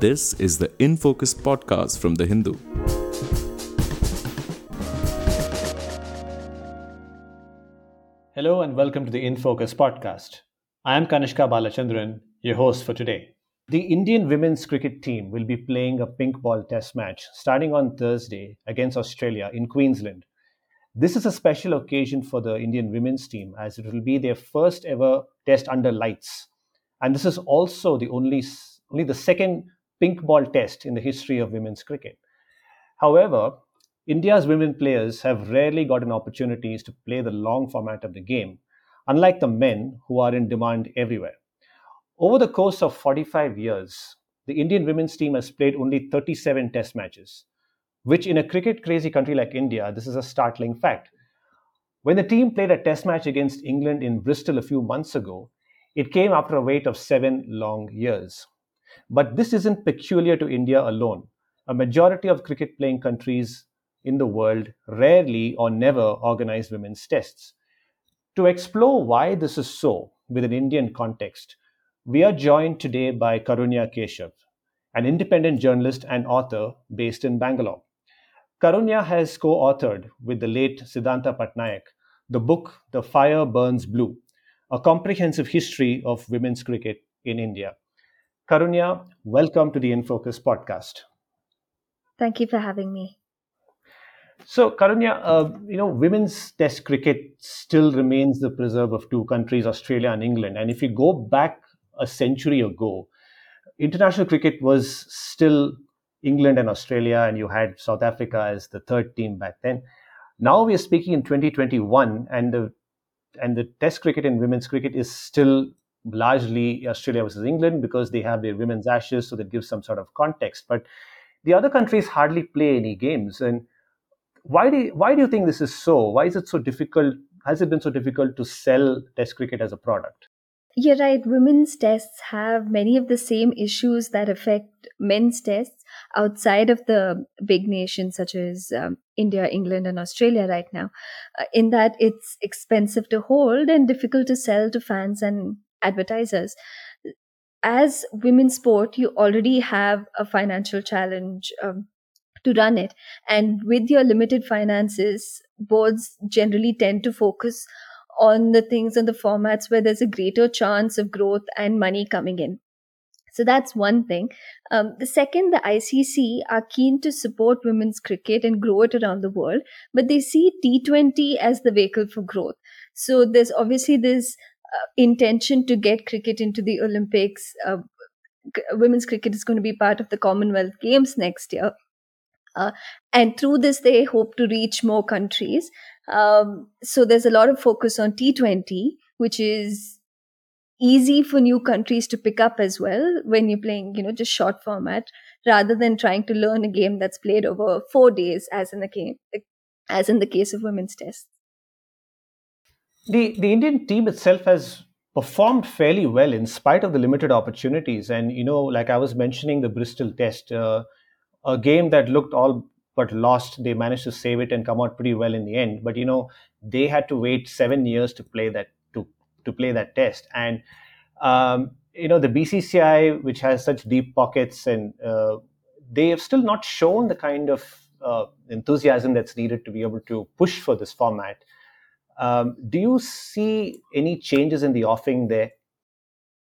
This is the In Focus podcast from The Hindu. Hello and welcome to the In Focus podcast. I am Kanishkaa Balachandiran, your host for today. The Indian women's cricket team will be playing a pink ball test match starting on Thursday against Australia in Queensland. This is a special occasion for the Indian women's team as it will be their first ever test under lights. And this is also the only, only the second pink ball test in the history of women's cricket. However, India's women players have rarely gotten opportunities to play the long format of the game, unlike the men who are in demand everywhere. Over the course of 45 years, the Indian women's team has played only 37 test matches, which in a cricket crazy country like India, this is a startling fact. When the team played a test match against England in Bristol a few months ago, it came after a wait of seven long years. But this isn't peculiar to India alone. A majority of cricket playing countries in the world rarely or never organize women's tests. To explore why this is so with an Indian context, we are joined today by Karunya Keshav, an independent journalist and author based in Bangalore. Karunya has co authored with the late Siddhanta Patnaik the book The Fire Burns Blue, a comprehensive history of women's cricket in India. Karunya, welcome to the InFocus podcast. Thank you for having me. So, Karunya, uh, you know, women's test cricket still remains the preserve of two countries, Australia and England. And if you go back a century ago, international cricket was still England and Australia, and you had South Africa as the third team back then. Now we are speaking in 2021, and the and the Test cricket and women's cricket is still largely Australia versus England because they have their women's Ashes, so that gives some sort of context. But the other countries hardly play any games, and why do you, why do you think this is so? Why is it so difficult? Has it been so difficult to sell Test cricket as a product? You're right. Women's tests have many of the same issues that affect men's tests outside of the big nations such as um, India, England, and Australia right now, uh, in that it's expensive to hold and difficult to sell to fans and advertisers. As women's sport, you already have a financial challenge um, to run it. And with your limited finances, boards generally tend to focus on the things and the formats where there's a greater chance of growth and money coming in. So that's one thing. Um, the second, the ICC are keen to support women's cricket and grow it around the world, but they see T20 as the vehicle for growth. So there's obviously this intention to get cricket into the Olympics. Uh, women's cricket is going to be part of the Commonwealth Games next year. Uh, and through this, they hope to reach more countries. Um, so there's a lot of focus on T20, which is easy for new countries to pick up as well when you're playing, you know, just short format rather than trying to learn a game that's played over four days, as in the game, as in the case of women's tests. The the Indian team itself has performed fairly well in spite of the limited opportunities, and you know, like I was mentioning, the Bristol Test, uh, a game that looked all but lost. They managed to save it and come out pretty well in the end. But you know, they had to wait seven years to play that to to play that test. And um, you know, the BCCI, which has such deep pockets, and uh, they have still not shown the kind of uh, enthusiasm that's needed to be able to push for this format. Um, do you see any changes in the offing there?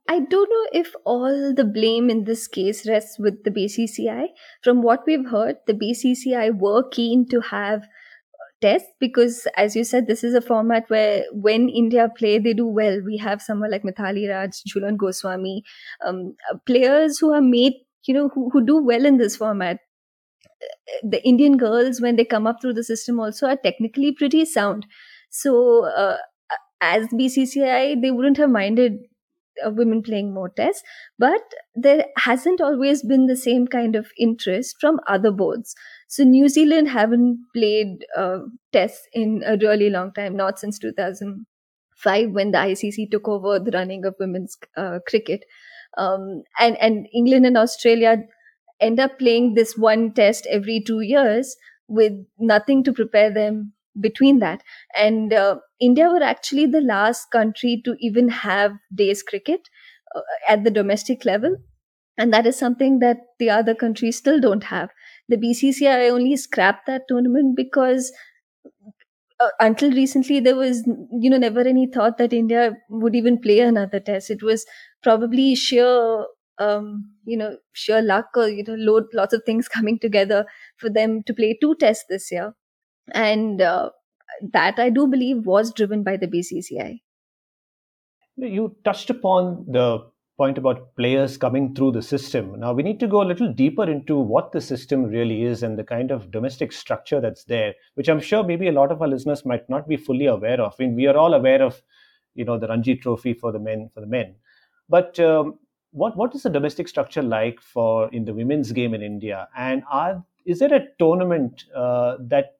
I don't know if all the blame in this case rests with the BCCI. From what we've heard, the BCCI were keen to have tests because, as you said, this is a format where when India play, they do well. We have someone like Mithali Raj, Jhulan Goswami, um, uh, players who are made, you know, who, who do well in this format. The Indian girls, when they come up through the system, also are technically pretty sound. So, uh, as BCCI, they wouldn't have minded uh, women playing more tests, but there hasn't always been the same kind of interest from other boards. So New Zealand haven't played uh, tests in a really long time, not since 2005 when the ICC took over the running of women's uh, cricket. Um, and, and England and Australia end up playing this one test every two years with nothing to prepare them between that. And uh, India were actually the last country to even have days cricket uh, at the domestic level. and that is something that the other countries still don't have. The BCCI only scrapped that tournament because uh, until recently there was you know never any thought that India would even play another test. It was probably sheer um, you know sheer luck or you know load, lots of things coming together for them to play two tests this year, and uh, that I do believe was driven by the BCCI. You touched upon the point about players coming through the system. Now, we need to go a little deeper into what the system really is and the kind of domestic structure that's there, which I'm sure maybe a lot of our listeners might not be fully aware of. I mean, we are all aware of, you know, the Ranji Trophy for the men, for the men. But um, what what is the domestic structure like for in the women's game in India? And are is there a tournament uh, that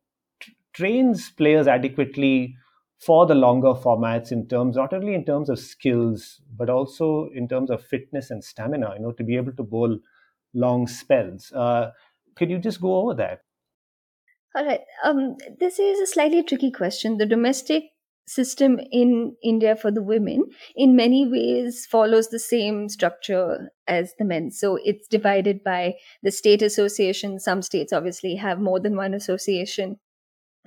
trains players adequately for the longer formats in terms not only in terms of skills but also in terms of fitness and stamina you know to be able to bowl long spells. Uh, could you just go over that? All right um, this is a slightly tricky question. The domestic system in india for the women in many ways follows the same structure as the men. So it's divided by the state association. Some states obviously have more than one association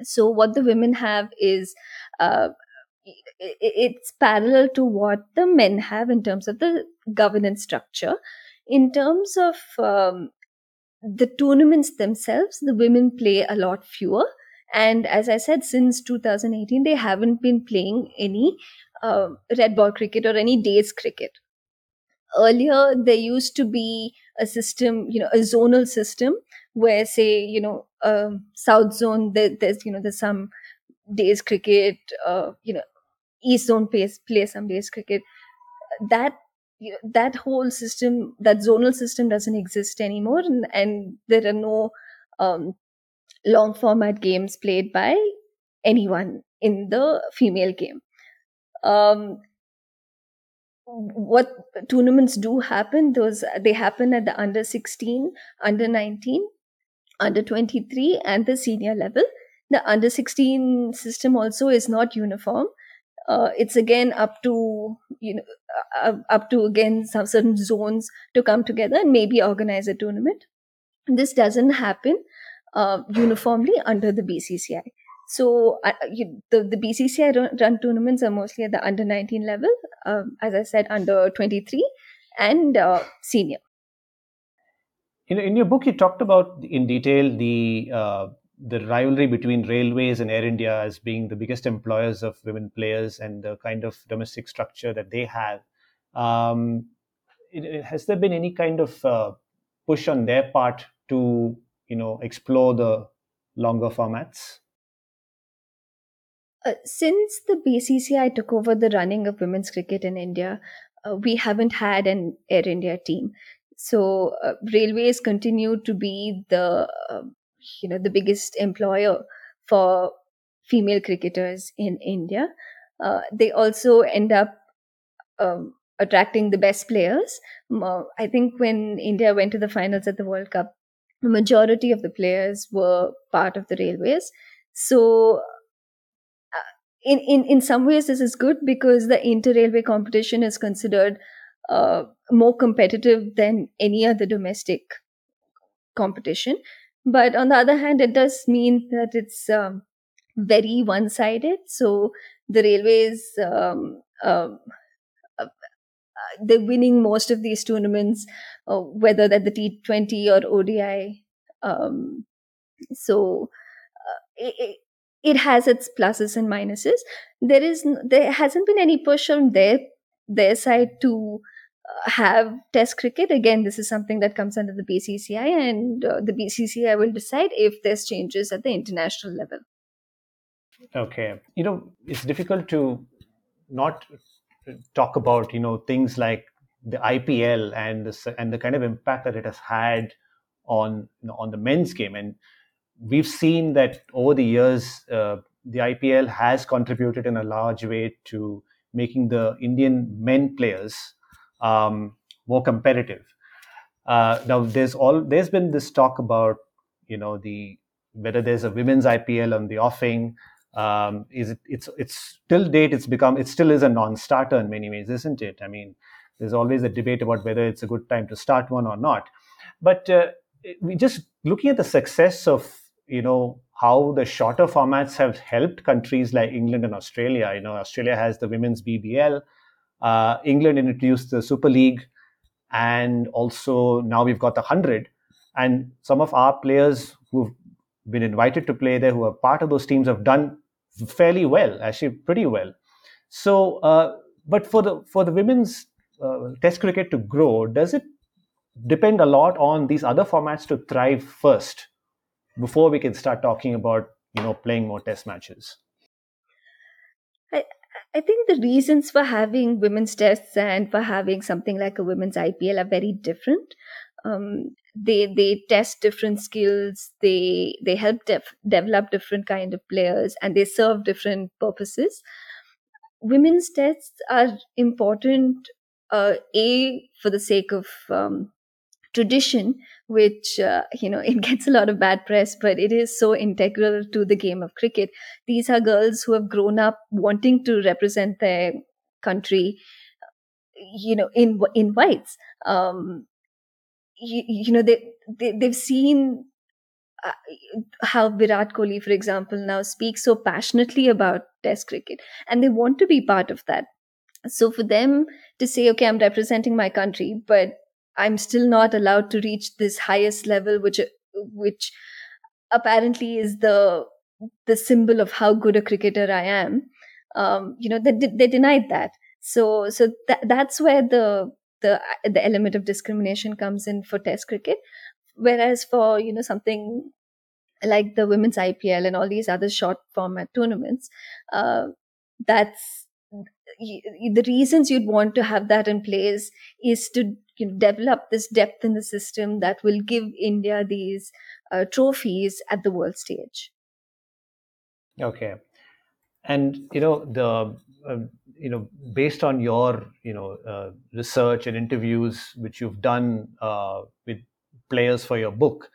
so what the women have is uh, it's parallel to what the men have in terms of the governance structure. In terms of um, the tournaments themselves, the women play a lot fewer. And as I said, since 2018, they haven't been playing any uh, red ball cricket or any days cricket. Earlier, there used to be a system, you know, a zonal system where, say, you know, um, South Zone, there, there's, you know, there's some days cricket, uh, you know, East Zone plays play some days cricket. That you know, that whole system, that zonal system, doesn't exist anymore, and, and there are no um, long format games played by anyone in the female game. Um, what tournaments do happen those they happen at the under 16 under 19 under 23 and the senior level. The under 16 system also is not uniform. Uh, it's again up to you know uh, up to again some certain zones to come together and maybe organize a tournament. This doesn't happen uh, uniformly under the bcci so uh, you, the, the bcci run, run, tournaments are mostly at the under 19 level um, as i said under 23 and uh, senior in, in your book you talked about in detail the uh, the rivalry between railways and Air India as being the biggest employers of women players and the kind of domestic structure that they have. Um, it, it, has there been any kind of uh, push on their part to you know explore the longer formats? Uh, since the BCCI took over the running of women's cricket in India, uh, we haven't had an Air India team. So uh, railways continue to be the uh, you know the biggest employer for female cricketers in India. Uh, they also end up um, attracting the best players. Uh, I think when India went to the finals at the World Cup, the majority of the players were part of the railways. So, uh, in, in, in some ways, this is good because the inter railway competition is considered uh, more competitive than any other domestic competition but on the other hand, it does mean that it's um, very one sided. So the railways, um, um uh, they're winning most of these tournaments, uh, whether at the T20 or ODI. Um, so uh, it, it has its pluses and minuses. There is there hasn't been any push on their their side to have test cricket. Again this is something that comes under the bcci and uh, the bcci will decide if there's changes at the international level. Okay. You know it's difficult to not talk about you know things like the ipl and the and the kind of impact that it has had on you know, on the men's game. And we've seen that over the years uh, the ipl has contributed in a large way to making the indian men players um, more competitive. Uh, now, there's all there's been this talk about you know the whether there's a women's IPL on the offing. Um, is it? It's it's still date. It's become it still is a non-starter in many ways, isn't it? I mean, there's always a debate about whether it's a good time to start one or not. But uh, we just looking at the success of you know how the shorter formats have helped countries like England and Australia. You know, Australia has the women's BBL. Uh, England introduced the Super League, and also now we've got the hundred. And some of our players who've been invited to play there, who are part of those teams, have done fairly well, actually pretty well. So, uh, but for the for the women's uh, Test cricket to grow, does it depend a lot on these other formats to thrive first before we can start talking about you know playing more Test matches? I think the reasons for having women's tests and for having something like a women's IPL are very different. Um, they they test different skills. They they help def- develop different kind of players, and they serve different purposes. Women's tests are important. Uh, a for the sake of um, tradition which uh, you know it gets a lot of bad press but it is so integral to the game of cricket these are girls who have grown up wanting to represent their country you know in in whites um you, you know they, they they've seen uh, how Virat Kohli, for example, now speaks so passionately about Test cricket, and they want to be part of that. So for them to say, "Okay, I'm representing my country, but I'm still not allowed to reach this highest level, which which apparently is the the symbol of how good a cricketer I am. Um, you know, they they denied that. So so that that's where the the the element of discrimination comes in for Test cricket, whereas for you know something like the women's IPL and all these other short format tournaments, uh, that's the reasons you'd want to have that in place is to you know, develop this depth in the system that will give India these uh, trophies at the world stage. Okay, and you know the uh, you know based on your you know uh, research and interviews which you've done uh, with players for your book,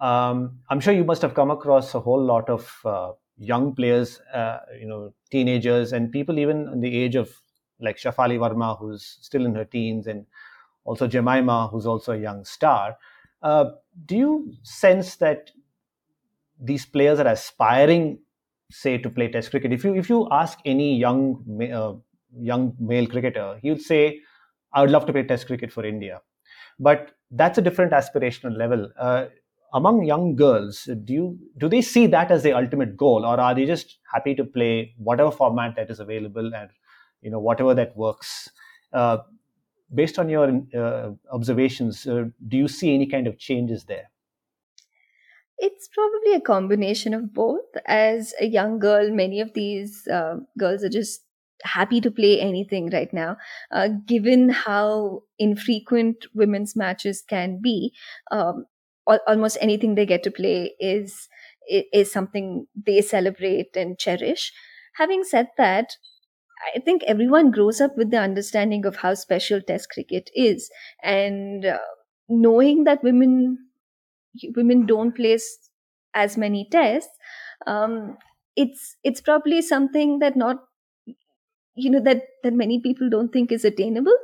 um, I'm sure you must have come across a whole lot of uh, young players, uh, you know, teenagers and people even in the age of like Shafali Verma, who's still in her teens, and also Jemimah, who's also a young star. Uh, do you sense that these players are aspiring, say, to play Test cricket? If you if you ask any young uh, young male cricketer, he'll say, "I would love to play Test cricket for India," but that's a different aspirational level. Uh, among young girls, do you do they see that as the ultimate goal, or are they just happy to play whatever format that is available and you know whatever that works? Based on your uh, observations, uh, do you see any kind of changes there? It's probably a combination of both. As a young girl, many of these uh, girls are just happy to play anything right now. Uh, given how infrequent women's matches can be, um, al- almost anything they get to play is is something they celebrate and cherish. Having said that, I think everyone grows up with the understanding of how special Test cricket is, and uh, knowing that women women don't play as many tests, um, it's it's probably something that not you know that that many people don't think is attainable.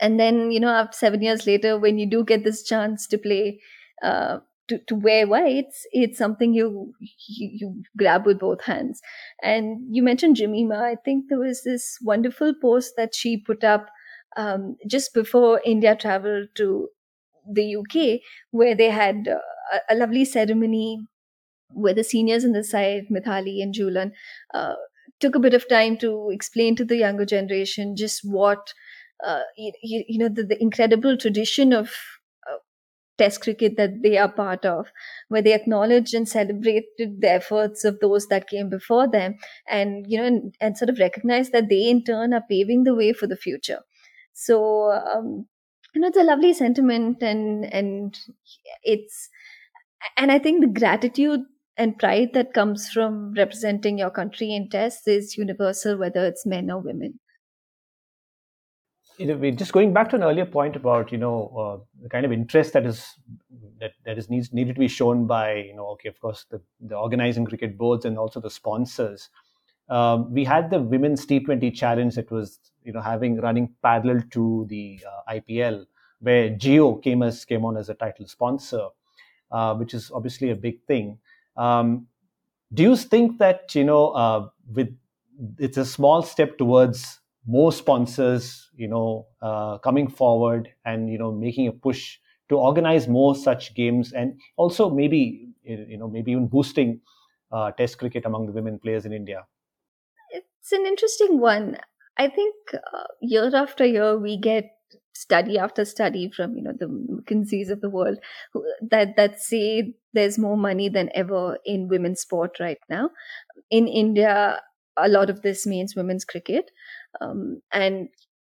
And then you know, after seven years later, when you do get this chance to play uh, to, to wear whites, it's something you, you, you grab with both hands. And you mentioned Jemimah. I think there was this wonderful post that she put up um, just before India traveled to the UK, where they had uh, a, lovely ceremony where the seniors in the side, Mithali and Jhulan, uh, took a bit of time to explain to the younger generation just what uh, you, you, know the, the incredible tradition of Test cricket that they are part of, where they acknowledged and celebrated the efforts of those that came before them, and you know, and, and sort of recognize that they in turn are paving the way for the future. So, um, you know, it's a lovely sentiment, and and it's, and I think the gratitude and pride that comes from representing your country in tests is universal, whether it's men or women you know, just going back to an earlier point about you know uh, the kind of interest that is that that is needs needed to be shown by you know okay of course the, the organizing cricket boards and also the sponsors. Um, we had the women's T20 challenge that was you know having running parallel to the uh, IPL, where Jio came as came on as a title sponsor, uh, which is obviously a big thing. Um, do you think that you know uh, with it's a small step towards more sponsors, you know, uh, coming forward and you know making a push to organize more such games, and also maybe you know maybe even boosting uh, Test cricket among the women players in India. It's an interesting one. I think uh, year after year we get study after study from you know the McKinseys of the world that that say there's more money than ever in women's sport right now. In India, a lot of this means women's cricket, um, and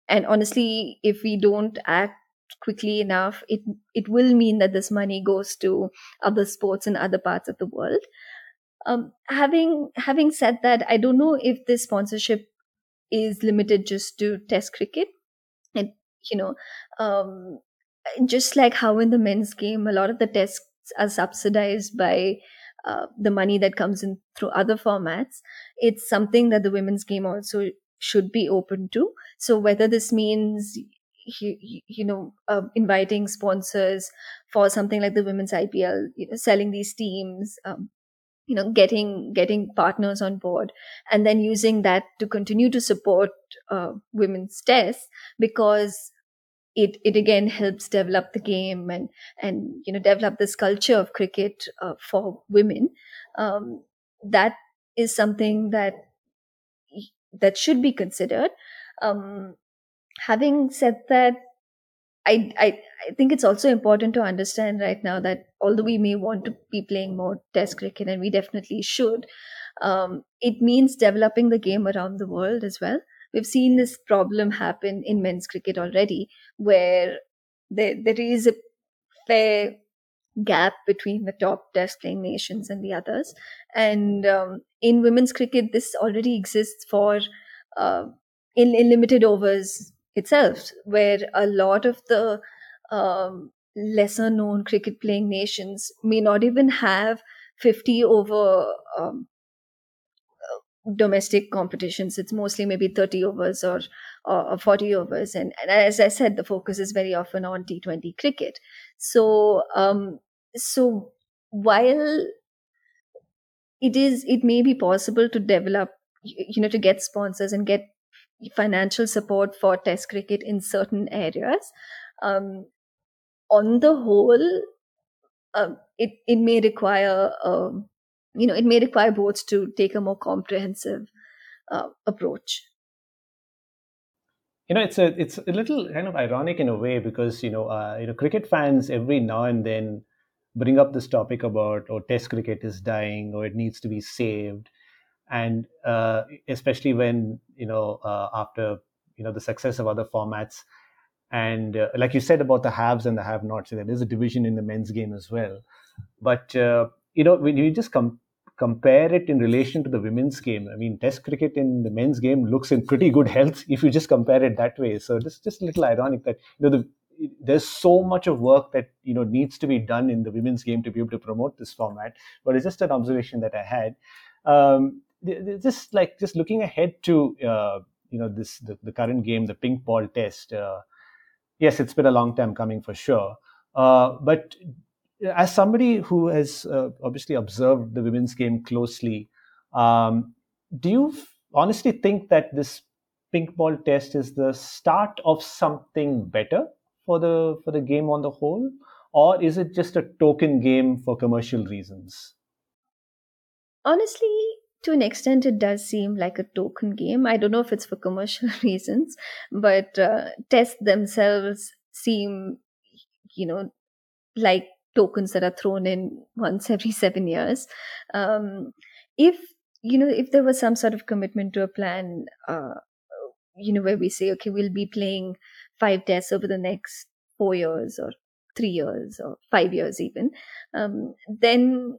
and honestly, if we don't act quickly enough, it it will mean that this money goes to other sports in other parts of the world. Um, having having said that, I don't know if this sponsorship is limited just to Test cricket. And you know, um, just like how in the men's game, a lot of the tests are subsidized by uh, the money that comes in through other formats. It's something that the women's game also should be open to. So whether this means you, you know uh, inviting sponsors for something like the women's IPL, you know, selling these teams, um, you know getting getting partners on board and then using that to continue to support uh, women's tests because it it again helps develop the game and and you know develop this culture of cricket uh, for women um, that is something that that should be considered um, having said that I, I I think it's also important to understand right now that although we may want to be playing more Test cricket, and we definitely should, um, it means developing the game around the world as well. We've seen this problem happen in men's cricket already, where there there is a fair gap between the top Test playing nations and the others, and um, in women's cricket, this already exists for uh, in, in limited overs itself, where a lot of the um, lesser known cricket playing nations may not even have 50 over um, domestic competitions. It's mostly maybe 30 overs or, or 40 overs. And, and, as I said, the focus is very often on T20 cricket. So, um, so while it is, it may be possible to develop, you know, to get sponsors and get financial support for test cricket in certain areas. Um, on the whole, uh, it it may require um, you know it may require boards to take a more comprehensive uh, approach. You know, it's a it's a little kind of ironic in a way because you know uh, you know cricket fans every now and then bring up this topic about oh Test cricket is dying or it needs to be saved, and uh, especially when you know uh, after you know the success of other formats and uh, like you said about the haves and the have-nots, there is a division in the men's game as well. But uh, you know, when you just com- compare it in relation to the women's game, I mean, Test cricket in the men's game looks in pretty good health if you just compare it that way. So it's just a little ironic that you know the there's so much of work that you know needs to be done in the women's game to be able to promote this format. But it's just an observation that I had. Um, just like just looking ahead to uh, you know this the, the, current game, the pink ball test. Uh, yes, it's been a long time coming for sure. Uh, but as somebody who has uh, obviously observed the women's game closely, um, do you honestly think that this pink ball test is the start of something better for the for the game on the whole, or is it just a token game for commercial reasons? Honestly, to an extent it does seem like a token game i don't know if it's for commercial reasons but uh, tests themselves seem you know like tokens that are thrown in once every seven years um, if you know if there was some sort of commitment to a plan uh, you know where we say okay we'll be playing five tests over the next four years or three years or five years even um, then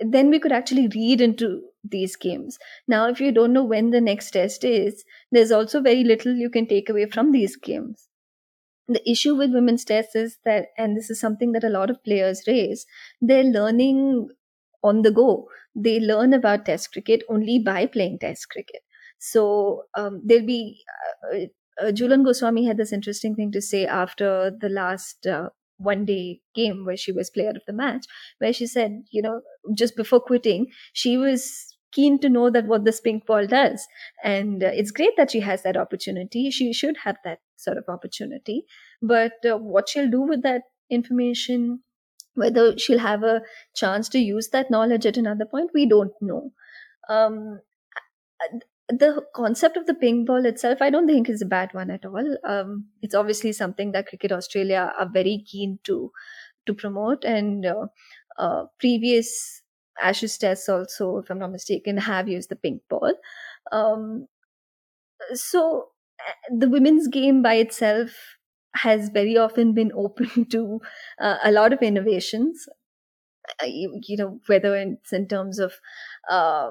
then we could actually read into these games. Now, if you don't know when the next test is, there's also very little you can take away from these games. The issue with women's tests is that, and this is something that a lot of players raise, they're learning on the go. They learn about test cricket only by playing test cricket. So um, there'll be. Uh, uh, Goswami had this interesting thing to say after the last uh, one day game where she was player of the match, where she said, you know, just before quitting, she was keen to know that what this pink ball does. And uh, it's great that she has that opportunity. She should have that sort of opportunity. But uh, what she'll do with that information whether she'll have a chance to use that knowledge at another point we don't know. Um, the concept of the pink ball itself, I don't think is a bad one at all. Um, it's obviously something that Cricket Australia are very keen to to promote, and uh, uh, previous Ashes tests also, if I'm not mistaken, have used the pink ball. Um, so uh, the women's game by itself has very often been open to uh, a lot of innovations. Uh, you, you, know, whether it's in terms of uh,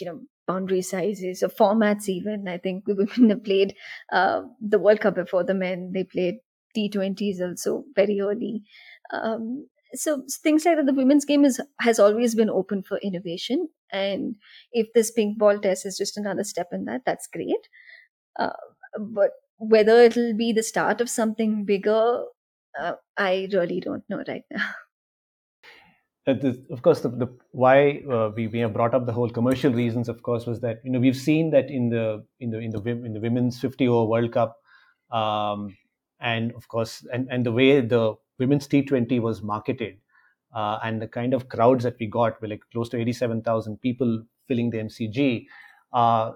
you know boundary sizes or formats even i think the women have played uh, the world cup before the men they played t20s also very early um, so things like that the women's game is has always been open for innovation. And if this pink ball test is just another step in that that's great. Uh, but whether it'll be the start of something bigger uh, i really don't know right now. Of course, the, the why uh, we, we have brought up the whole commercial reasons, of course, was that you know we've seen that in the in the in the in the women's 50 over World Cup, um, and of course, and and the way the women's T20 was marketed, uh, and the kind of crowds that we got were like close to 87,000 people filling the MCG. Uh,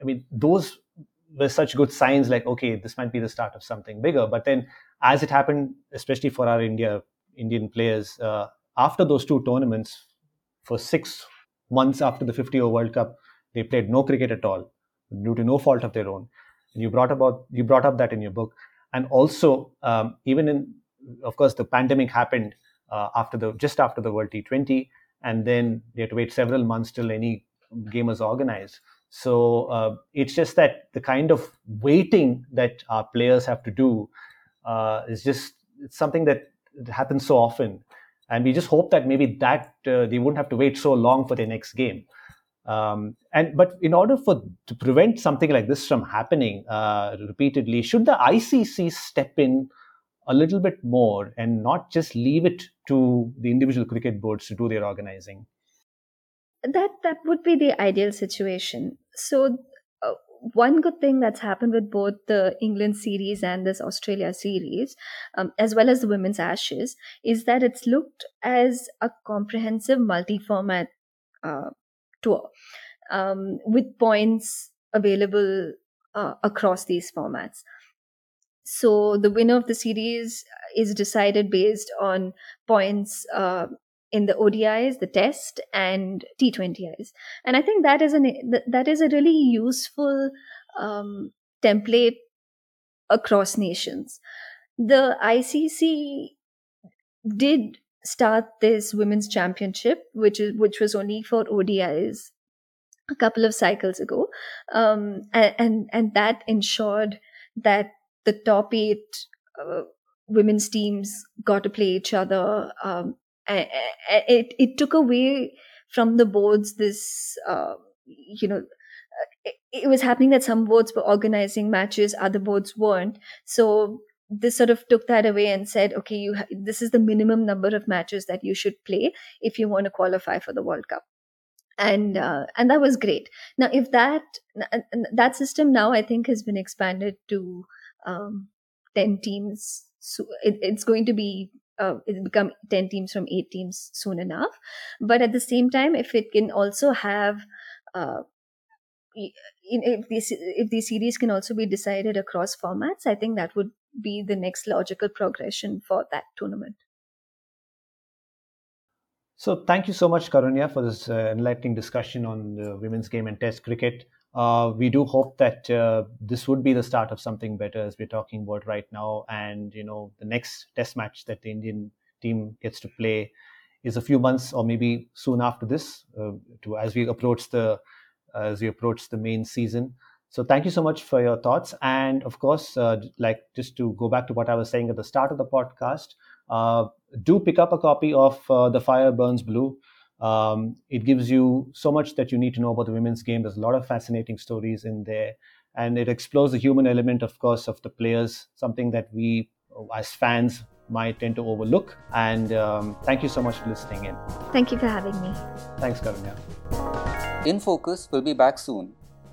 I mean, those were such good signs. Like, okay, this might be the start of something bigger. But then, as it happened, especially for our India Indian players uh, after those two tournaments, for six months after the 50 over World Cup, they played no cricket at all due to no fault of their own. And you brought about you brought up that in your book, and also um, even in, of course, the pandemic happened uh, after the just after the World T20, and then they had to wait several months till any game was organized. So uh, it's just that the kind of waiting that our players have to do uh, is just it's something that happens so often and we just hope that maybe that uh, they won't have to wait so long for their next game. Um, and but in order for to prevent something like this from happening uh, repeatedly, should the ICC step in a little bit more and not just leave it to the individual cricket boards to do their organizing? That that would be the ideal situation. So one good thing that's happened with both the England series and this Australia series, um, as well as the women's Ashes, is that it's looked as a comprehensive multi-format uh, tour um, with points available uh, across these formats. So the winner of the series is decided based on points uh, in the ODIs, the test, and T20Is. And I think that is an that is a really useful um, template across nations. The ICC did start this women's championship, which is which was only for ODIs a couple of cycles ago, um, and, and, that ensured that the top eight uh, women's teams got to play each other. Um, it it took away from the boards this uh, you know it, it, was happening that some boards were organizing matches other boards weren't. So this sort of took that away and said okay you ha- this is the minimum number of matches that you should play if you want to qualify for the world cup. And uh, and that was great. Now if that that system now i think has been expanded to um, 10 teams so it, it's going to be uh, it become 10 teams from 8 teams soon enough. But at the same time if it can also have uh, if these if these series can also be decided across formats i think that would be the next logical progression for that tournament so thank you so much karunya for this uh, enlightening discussion on the women's game and test cricket uh, we do hope that uh, this would be the start of something better as we're talking about right now. And you know, the next Test match that the Indian team gets to play is a few months or maybe soon after this, uh, to as we approach the as we approach the main season. So thank you so much for your thoughts. And of course, uh, like just to go back to what I was saying at the start of the podcast, uh, do pick up a copy of uh, The Fire Burns Blue Um, it gives you so much that you need to know about the women's game. There's a lot of fascinating stories in there, and it explores the human element, of course, of the players, something that we as fans might tend to overlook. And um, thank you so much for listening in. Thank you for having me. Thanks, Karunya. In Focus we'll be back soon